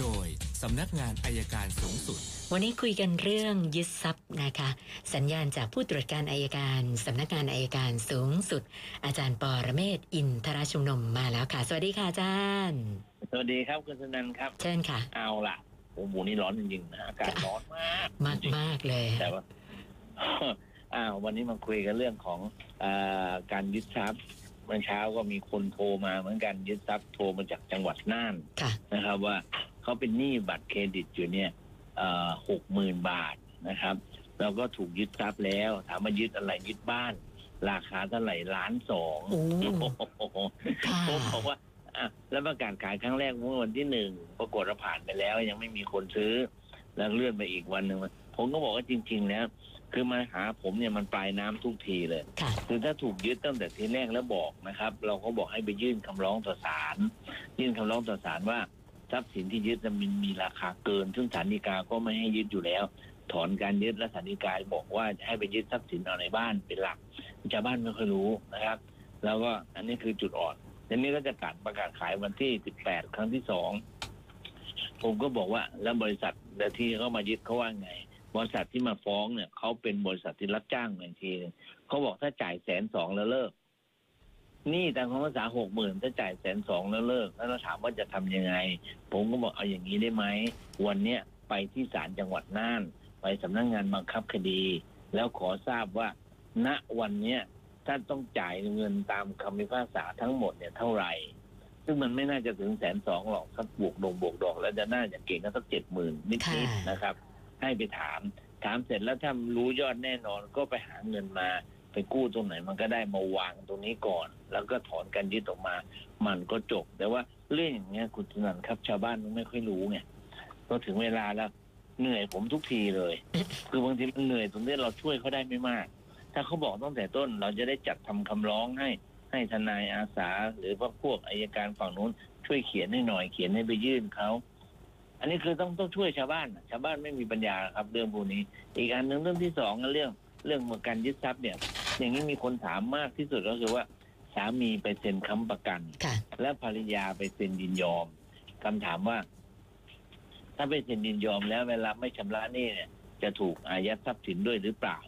โดยสำนักงานอายการสูงสุด วันนี้คุยกันเรื่องยึดทรัพย์นะคะ สัญญาณจากผู้ตรวจการอายการสำนักงานอายการสูงสุด อาจารย์ปอระเมศวร์อินทรชุมนมมาแล้วค่ะ สวัสดีค่ะอาจารย์ สวัสดีครับคุณสนันท์ครับ เชิญค่ะ เอาล่ะโอ้โหนี่ร้อนจริงๆนะอากาศร้อนมากมากจริงมากๆเลยๆแต่ว่าอ้าววันนี้มาคุยกันเรื่องของอาการยึดทรัพย์เมื่อเช้าก็มีคนโทรมาเหมือนกันยึดทรัพย์โทรมาจากจังหวัดน่านค่ะนะครับว่า เขาเป็นหนี้บัตรเครดิตอยู่เนี่ยหกหมื่นบาทนะครับแล้วก็ถูกยึดทรัพย์แล้ว ถามมายึดอะไรยึดบ้าน ราคาเท่าไหร่ล้านสองโอ้โอ้โหค่ะผมบอกว่าอะแล้วประกาศขายครั้งแรกเมื่อวันที่หนึ่งปรากฏว่าผ่านไปแล้ว ยังไม่มีคนซื้อ แล้วเลื่อนไปอีกวันหนึ่งผมก็บอกว่าจริงๆแล้วคือมาหาผมเนี่ยมันปลายน้ำทุกทีเลยค่ะคือถ้าถูกยึดตั้งแต่ทีแรกแล้วบอกนะครับ เราก็บอกให้ไปยื่นคำร้องต่อศาลยื่นคำร้องต่อศาลว่า ทรัพย์สินที่ยึดน่ะมันมีราคาเกิน ซึ่งศาลฎีกาก็ไม่ให้ยึดอยู่แล้ว ถอนการยึดและศาลฎีกาบอกว่าจะให้ไปยึดทรัพย์สินเอาในบ้านเป็นหลักชาวบ้านไม่ค่อยรู้นะครับ แล้วก็อันนี้คือจุดอ่อนทีนี้ก็จะการประกาศขายวันที่ 18 ครั้งที่สองผมก็บอกว่าแล้วบริษัทที่เขามายึดเขาว่าไง บริษัทที่มาฟ้องเนี่ยเขาเป็นบริษัทที่รับจ้างบางทีเขาบอกถ้าจ่ายแสนสองแล้วเลิก หนี่ตามคำภาษาหกหมื่นถ้าจ่ายแสนสองแล้วเลิก แล้วเราถามว่าจะทำยังไง ผมก็บอกเอาอย่างนี้ได้ไหม วันเนี้ยไปที่ศาลจังหวัดน่าน ไปสำนักงงานบังคับคดี แล้วขอทราบว่า ณวันเนี้ยท่านต้องจ่ายเงินตามคำพิพากษาทั้งหมดเนี่ยเท่าไหร่ ซึ่งมันไม่น่าจะถึงแสนสองหรอกสักบวกดงบวกดอก แล้วจะน่าจะเก่งก็สักเจ็ดหมื่นนิดค่ะๆนะครับ ให้ไปถาม ถามเสร็จแล้วถ้ารู้ยอดแน่นอนก็ไปหาเงินมา ไปกู้ตรงไหนมันก็ได้มาวางตรงนี้ก่อน แล้วก็ถอนการยึดออกมา มันก็จบ แต่ว่าเรื่องอย่างเงี้ยคุณนันครับ ชาวบ้านมันไม่ค่อยรู้ไงพอถึงเวลาแล้วเหนื่อยผมทุกทีเลย คือบางทีมันเหนื่อยตรงนี้เราช่วยเขาได้ไม่มาก ถ้าเขาบอกตั้งแต่ต้น เราจะได้จัดทำคำร้องให้ให้ทนายอาสา หรือว่าพวกอายการฝั่งนู้น ช่วยเขียนให้หน่อยเขียนให้ไปยื่นเขาอันนี้คือต้องต้องช่วยชาวบ้านชาวบ้านไม่มีปัญญาครับเรื่องพวกนี้ อีกอันหนึ่งเรื่องที่สองก็เรื่อง เรื่องการยึดทรัพย์เนี่ย อย่างนี้มีคนถามมากที่สุดก็คือว่าสามีไปเซ็นค้ำประกัน ค่ะและภรรยาไปเซ็นยินยอมคำถามว่า ถ้าไปเซ็นยินยอมแล้วเวลาไม่ชำระหนี้เนี่ย จะถูกอายัดทรัพย์สินด้วยหรือเปล่า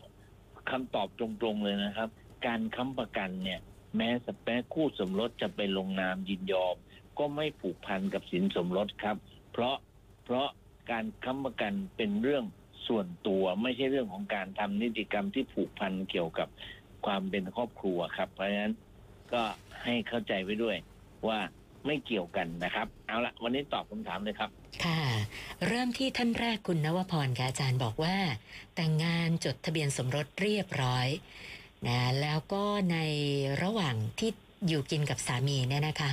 คำตอบตรงๆเลยนะครับ การค้ำประกันเนี่ย แม้สแปคู่สมรสจะไปลงนามยินยอม ก็ไม่ผูกพันกับสินสมรสครับ เพราะเพราะการค้ำประกันเป็นเรื่องส่วนตัวไม่ใช่เรื่องของการทำนิติกรรมที่ผูกพันเกี่ยวกับ ความเป็นครอบครัวครับ เพราะฉะนั้นก็ให้เข้าใจไว้ด้วยว่าไม่เกี่ยวกันนะครับ เอาละวันนี้ตอบคำถามเลยครับ ค่ะ เริ่มที่ท่านแรกคุณนวพรค่ะอาจารย์บอกว่า แต่งงานจดทะเบียนสมรสเรียบร้อยนะแล้วก็ในระหว่างที่อยู่กินกับสามีเนี่ยนะคะ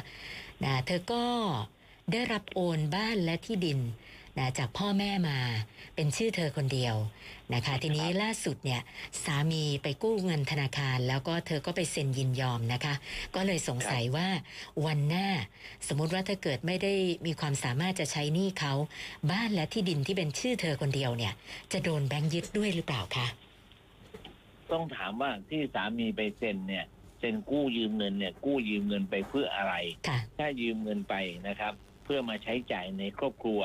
นะเธอก็ได้รับโอนบ้านและที่ดิน นะจากพ่อแม่มาเป็นชื่อเธอคนเดียวนะคะ ทีนี้ล่าสุดเนี่ยสามีไปกู้เงินธนาคาร แล้วก็เธอก็ไปเซ็นยินยอมนะคะ ก็เลยสงสัยว่าวันหน้า สมมุติว่าถ้าเกิดไม่ได้มีความสามารถจะใช้หนี้เขาบ้านและที่ดินที่เป็นชื่อเธอคนเดียวเนี่ย จะโดนแบงค์ยึดด้วยหรือเปล่าคะต้องถามว่าที่สามีไปเซ็นเนี่ยเซ็นกู้ยืมเงินเนี่ยกู้ยืมเงินไปเพื่ออะไรค่ะถ้ายืมเงินไปนะครับ เพื่อมาใช้จ่ายในครอบครัว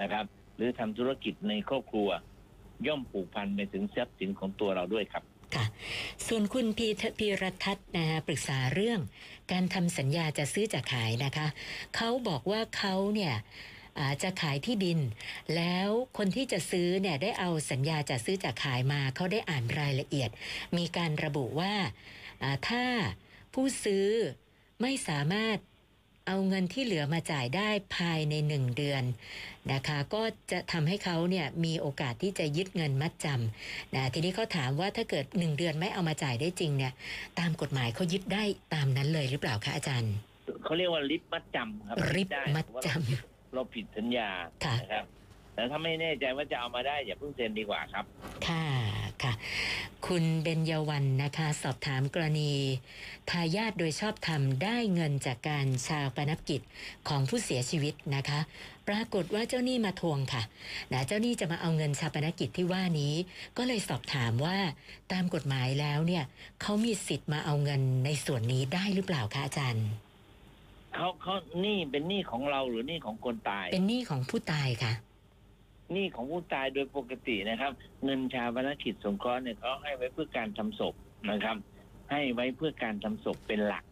นะครับ หรือทำธุรกิจในครอบครัว ย่อมผูกพันไปถึงทรัพย์สินของตัวเราด้วยครับค่ะ ส่วนคุณพีทพีรทัศน์นะคะปรึกษาเรื่อง การทำสัญญาจะซื้อจะขายนะคะ เขาบอกว่าเขาเนี่ยจะขายที่ดิน แล้วคนที่จะซื้อเนี่ยได้เอาสัญญาจะซื้อจะขายมา เขาได้อ่านรายละเอียด มีการระบุว่าถ้าผู้ซื้อไม่สามารถ เอาเงินที่เหลือมาจ่ายได้ภายในหนึ่งเดือนนะคะ ก็จะทำให้เขาเนี่ยมีโอกาสที่จะยึดเงินมัดจำนะทีนี้เขาถามว่าถ้าเกิดหนึ่งเดือนไม่เอามาจ่ายได้จริงเนี่ย ตามกฎหมายเขายึดได้ตามนั้นเลยหรือเปล่าคะอาจารย์เขาเรียกว่าลิฟต์มัดจำครับริบได้มัดจเราผิดสัญญาค่ะนะครับแต่ถ้าไม่แน่ใจว่าจะเอามาได้อย่าเพิ่งเซ็นดีกว่าครับำค่ะ ค่ะ คุณเบญยวันนะคะ สอบถามกรณี ทายาทโดยชอบธรรมได้เงินจากการชาปนกิจของผู้เสียชีวิตนะคะ ปรากฏว่าเจ้าหนี้มาทวงค่ะนะเจ้าหนี้จะมาเอาเงินชาปนกิจที่ว่านี้ ก็เลยสอบถามว่าตามกฎหมายแล้วเนี่ยเขามีสิทธิ์มาเอาเงินในส่วนนี้ได้หรือเปล่าคะอาจารย์เขาเขาหนี้เป็นหนี้ของเราหรือหนี้ของคนตาย เป็นหนี้ของผู้ตายค่ะ หนี้ของผู้ตายโดยปกตินะครับ เงินชาปนกิจสงเคราะห์เนี่ยเขาให้ไว้เพื่อการทำศพนะครับ ให้ไว้เพื่อการทำศพเป็นหลัก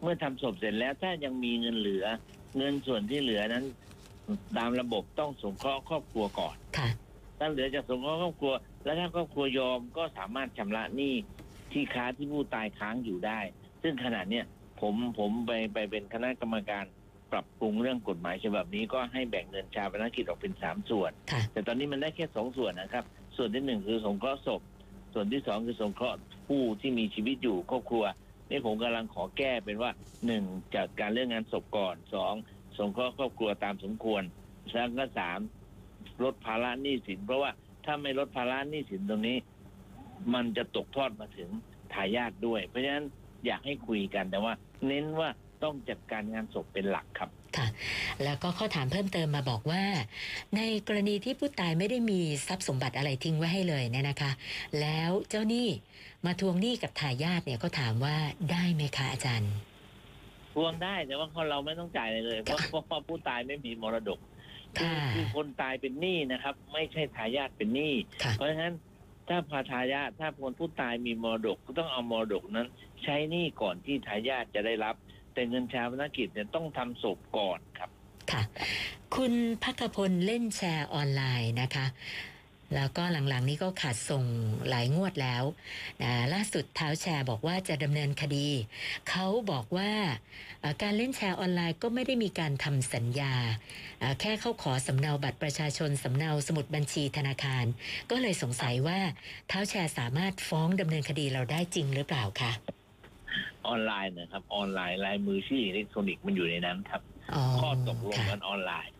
เมื่อทำศพเสร็จแล้วถ้ายังมีเงินเหลือ เงินส่วนที่เหลือนั้น ตามระบบต้องสงเคราะห์ครอบครัวก่อนค่ะถ้าเหลือจากสงเคราะห์ครอบครัว แล้วถ้าครอบครัวยอมก็สามารถชำระหนี้ที่ค้าที่ผู้ตายค้างอยู่ได้ ซึ่งขณะเนี้ยผมผมไปไปเป็นคณะกรรมการ ปรับปรุงเรื่องกฎหมายฉบับนี้ก็ให้แบ่งเงินชาปนกิจออกเป็นสามส่วน ค่ะ แต่ตอนนี้มันได้แค่สองส่วนนะครับ ส่วนที่หนึ่งคือสงเคราะห์ศพ ส่วนที่สองคือสงเคราะห์ผู้ที่มีชีวิตอยู่ครอบครัว นี่ผมกำลังขอแก้เป็นว่าหนึ่งจัดการเรื่องงานศพก่อนสองสงเคราะห์ครอบครัวตามสมควรแล้วก็สามลดภาระหนี้สิน เพราะว่าถ้าไม่ลดภาระหนี้สินตรงนี้ มันจะตกทอดมาถึงทายาทด้วย เพราะฉะนั้นอยากให้คุยกันแต่ว่า เน้นว่า ต้องจัดการงานศพเป็นหลักครับ ค่ะ แล้วก็ข้อถามเพิ่มเติมมาบอกว่า ในกรณีที่ผู้ตายไม่ได้มีทรัพย์สมบัติอะไรทิ้งไว้ให้เลยเนี่ยนะคะ แล้วเจ้าหนี้มาทวงหนี้กับทายาทเนี่ยก็ถามว่าได้ไหมคะอาจารย์ ทวงได้แต่ว่าคนเราไม่ต้องจ่ายอะไรเลยเพราะเพราะเพราะผู้ตายไม่มีมรดกคือค่ะคือคนตายเป็นหนี้นะครับ ไม่ใช่ทายาทเป็นหนี้ค่ะเพราะฉะนั้นถ้าพาทายาทถ้าคนผู้ตายมีมรดกก็ต้องเอามรดกนั้น ใช้หนี้ก่อนที่ทายาทจะได้รับ แต่เงินชาปนกิจเนี่ยต้องทำศพก่อนครับ ค่ะ คุณพักพลเล่นแชร์ออนไลน์นะคะ แล้วก็หลังๆนี้ก็ขาดส่งหลายงวดแล้วนะล่าสุดท้าวแชร์บอกว่าจะดำเนินคดี เขาบอกว่าการเล่นแชร์ออนไลน์ก็ไม่ได้มีการทำสัญญา แค่เขาขอสำเนาบัตรประชาชนสำเนาสมุดบัญชีธนาคาร ก็เลยสงสัยว่าท้าวแชร์สามารถฟ้องดำเนินคดีเราได้จริงหรือเปล่าคะ ออนไลน์นะครับ ออนไลน์ลายมือชื่ออิเล็กทรอนิกส์มันอยู่ในนั้นครับอ๋อข้อตกลงค่ะกันออนไลน์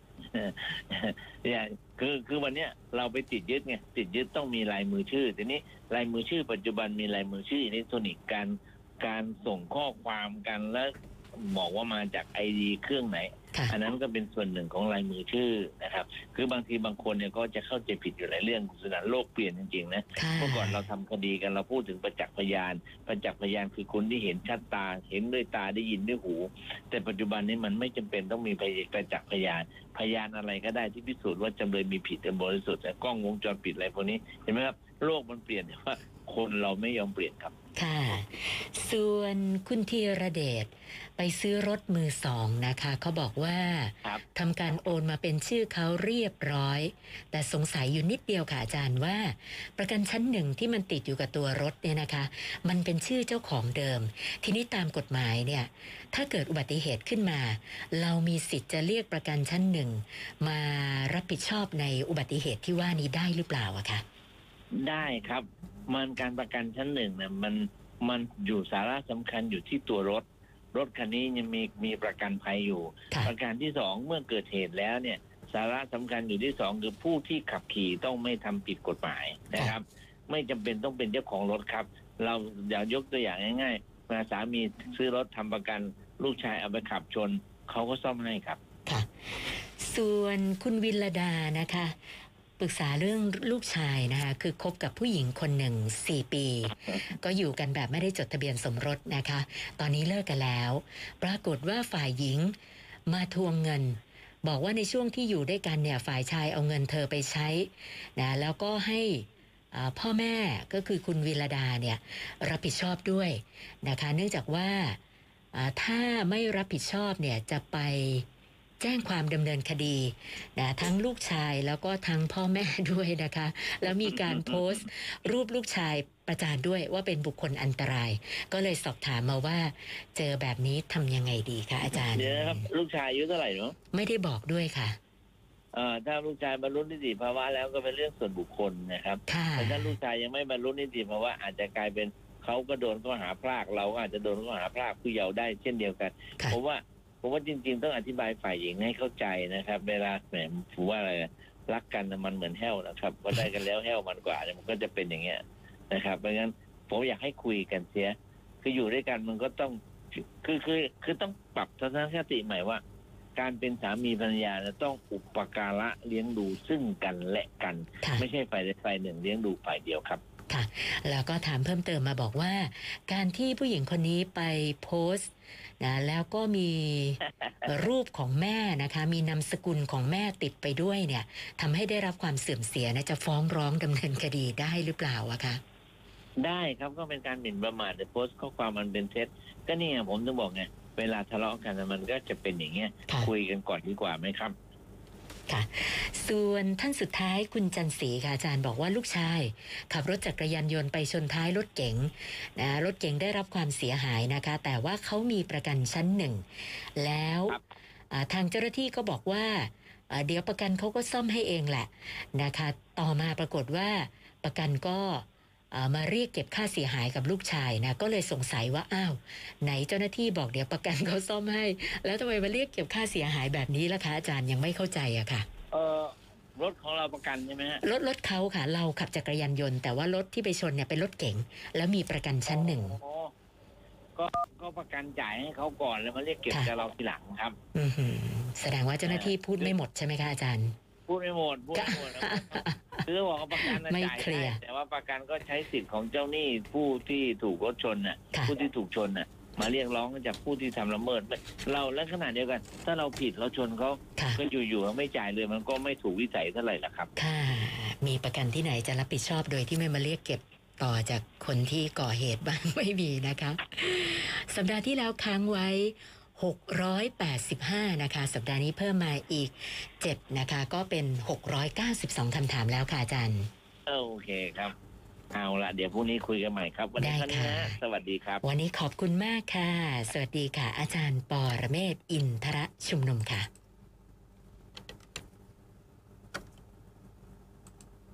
เนี่ยคือคือวันเนี้ยเราไปติดยึดไงติดยึดต้องมีลายมือชื่อทีนี้ลายมือชื่อปัจจุบันมีลายมือชื่ออิเล็กทรอนิกส์การการส่งข้อความกันแล้วบอกว่ามาจากไอดีเครื่องไหนค่ะ อันนั้นก็เป็นส่วนหนึ่งของลายมือชื่อนะครับ คือบางทีบางคนเนี่ยก็จะเข้าใจผิดอยู่หลายเรื่องสถานโลกเปลี่ยนจริงๆนะค่ะเมื่อก่อนเราทำคดีกันเราพูดถึงประจักษ์พยาน ประจักษ์พยานคือคนที่เห็นชัดตา เห็นด้วยตาได้ยินด้วยหู แต่ปัจจุบันนี้มันไม่จำเป็นต้องมีประจักษ์พยาน พยานอะไรก็ได้ที่พิสูจน์ว่าจำเลยมีผิดเป็นบริสุทธิ์แต่กล้องวงจรปิดอะไรพวกนี้เห็นไหมครับโลกมันเปลี่ยนแต่ว่า คนเราไม่ยอมเปลี่ยนครับ ค่ะ ส่วนคุณธีรเดชไปซื้อรถมือสองนะคะเขาบอกว่าครับ ทำการโอนมาเป็นชื่อเขาเรียบร้อย แต่สงสัยอยู่นิดเดียวค่ะอาจารย์ว่า ประกันชั้นหนึ่งที่มันติดอยู่กับตัวรถเนี่ยนะคะ มันเป็นชื่อเจ้าของเดิม ทีนี้ตามกฎหมายเนี่ย ถ้าเกิดอุบัติเหตุขึ้นมา เรามีสิทธิ์จะเรียกประกันชั้นหนึ่งมารับผิดชอบในอุบัติเหตุที่ว่านี้ได้หรือเปล่าอะคะ ได้ครับ มันการประกันชั้นหนึ่งเนี่ยมันมันอยู่สาระสำคัญอยู่ที่ตัวรถ รถคันนี้ยังมีมีประกันภัยอยู่ค่ะประการที่สองเมื่อเกิดเหตุแล้วเนี่ย สาระสำคัญอยู่ที่สองคือผู้ที่ขับขี่ต้องไม่ทำผิดกฎหมายนะครับ ไม่จำเป็นต้องเป็นเจ้าของรถครับ เราอย่ายกตัวอย่างง่ายๆมาสามีซื้อรถทำประกันลูกชายเอาไปขับชนเขาก็ซ่อมให้ครับ ค่ะ ส่วนคุณวินลดานะคะ ปรึกษาเรื่องลูกชายนะคะคือคบกับผู้หญิงคนหนึ่งสี่ปี ก็อยู่กันแบบไม่ได้จดทะเบียนสมรสนะคะ ตอนนี้เลิกกันแล้ว ปรากฏว่าฝ่ายหญิงมาทวงเงิน บอกว่าในช่วงที่อยู่ด้วยกันเนี่ยฝ่ายชายเอาเงินเธอไปใช้นะแล้วก็ให้พ่อแม่ก็คือคุณวิรดาเนี่ยรับผิดชอบด้วยนะคะ เนื่องจากว่าถ้าไม่รับผิดชอบเนี่ยจะไป แจ้งความดำเนินคดีนะทั้งลูกชายแล้วก็ทั้งพ่อแม่ด้วยนะคะ แล้วมีการโพสต์รูปลูกชายประจานด้วยว่าเป็นบุคคลอันตราย ก็เลยสอบถามมาว่า เจอแบบนี้ทำยังไงดีคะอาจารย์ เดี๋ยวนะครับลูกชายอายุเท่าไหร่เนาะไม่ได้บอกด้วยค่ะ เอ่อถ้าลูกชายบรรลุนิติภาวะแล้วก็เป็นเรื่องส่วนบุคคลนะครับค่ะ แต่ถ้าลูกชายยังไม่บรรลุนิติภาวะอาจจะกลายเป็นเขาก็โดนข้อหาพรากเราก็อาจจะโดนข้อหาพรากผู้เยาว์ได้เช่นเดียวกันค่ะ ผมว่า ผมว่าจริง ๆ ต้องอธิบายฝ่ายหญิงให้เข้าใจนะครับ เวลาแหมผมว่าอะไรนะรักกันน่ะมันเหมือนแห้วนะครับพอได้กันแล้วแห้วมันกว่าเนี่ยมันก็จะเป็นอย่างเงี้ยนะครับเพราะงั้นผมอยากให้คุยกันเสีย คืออยู่ด้วยกันมันก็ต้องคือคือคือต้องปรับทัศนคติใหม่ว่า การเป็นสามีภรรยาเนี่ยต้องอุปการะเลี้ยงดูซึ่งกันและกันค่ะไม่ใช่ฝ่ายใดฝ่ายหนึ่งเลี้ยงดูฝ่ายเดียวครับค่ะแล้วก็ถามเพิ่มเติมมาบอกว่า การที่ผู้หญิงคนนี้ไปโพสต์ นะแล้วก็มีรูปของแม่นะคะ มีนามสกุลของแม่ติดไปด้วยเนี่ยทำให้ได้รับความเสื่อมเสียนะจะฟ้องร้องดำเนินคดีได้หรือเปล่าอะคะได้ครับก็เป็นการหมิ่นประมาทแต่โพสต์ข้อความมันเป็นเท็จก็นี่ไงผมถึงบอกไงเวลาทะเลาะกันมันก็จะเป็นอย่างเงี้ยค่ะคุยกันก่อนดีกว่าไหมครับ ค่ะ ส่วนท่านสุดท้ายคุณจันสีค่ะอาจารย์บอกว่าลูกชาย ขับรถจักรยานยนต์ไปชนท้ายรถเก๋งนะรถเก๋งได้รับความเสียหายนะคะ แต่ว่าเขามีประกันชั้นหนึ่ง แล้วครับอ่าทางเจ้าหน้าที่ก็บอกว่าอ่าเดี๋ยวประกันเขาก็ซ่อมให้เองแหละนะคะ ต่อมาปรากฏว่าประกันก็อ่า มาเรียกเก็บค่าเสียหายกับลูกชายนะก็เลยสงสัยว่าอ้าวไหนเจ้าหน้าที่บอกเดี๋ยวประกันเขาซ่อมให้ แล้วทำไมมาเรียกเก็บค่าเสียหายแบบนี้ล่ะคะอาจารย์ยังไม่เข้าใจอะค่ะเออรถของเราประกันใช่ไหมฮะรถรถเขาค่ะ เราขับจักรยานยนต์ แต่ว่ารถที่ไปชนเนี่ยเป็นรถเก๋งแล้วมีประกันชั้นหนึ่งอ๋อก็ก็ประกันจ่ายให้เขาก่อนแล้วมาเรียกเก็บค่ะ จากเราทีหลังครับ อื้อหือแสดงว่าเจ้าหน้าที่พูดไม่หมดใช่ไหมคะอาจารย์ พูดไม่หมดพูดไม่หมดนะ คือบอกว่าประกันน่ะไม่จ่ายเคลียร์ได้แต่ว่าประกันก็ใช้สิทธิ์ของเจ้าหนี้ผู้ที่ถูกรถชนน่ะ ค่ะ ผู้ที่ถูกชนน่ะ มาเรียกร้องจากผู้ที่ทำละเมิด เราและขนาดเดียวกัน ถ้าเราผิดเราชนเขาค่ะ ก็อยู่ๆเขาไม่จ่ายเลยมันก็ไม่ถูกวิสัยเท่าไหร่ละครับ ค่ะ มีประกันที่ไหนจะรับผิดชอบโดยที่ไม่มาเรียกเก็บต่อจากคนที่ก่อเหตุบ้าง ไม่มีนะคะ สัปดาห์ที่แล้วค้างไว้ 685 นะคะ สัปดาห์นี้เพิ่มมาอีก 7 นะคะ ก็เป็น 692คำถามแล้วค่ะอาจารย์เออโอเคครับ เอาละเดี๋ยวพรุ่งนี้คุยกันใหม่ครับ วันนี้ได้เท่านี้ค่ะนะสวัสดีครับ วันนี้ขอบคุณมากค่ะ สวัสดีค่ะ อาจารย์ปอระเมศวร์อินทระชุมนุมค่ะ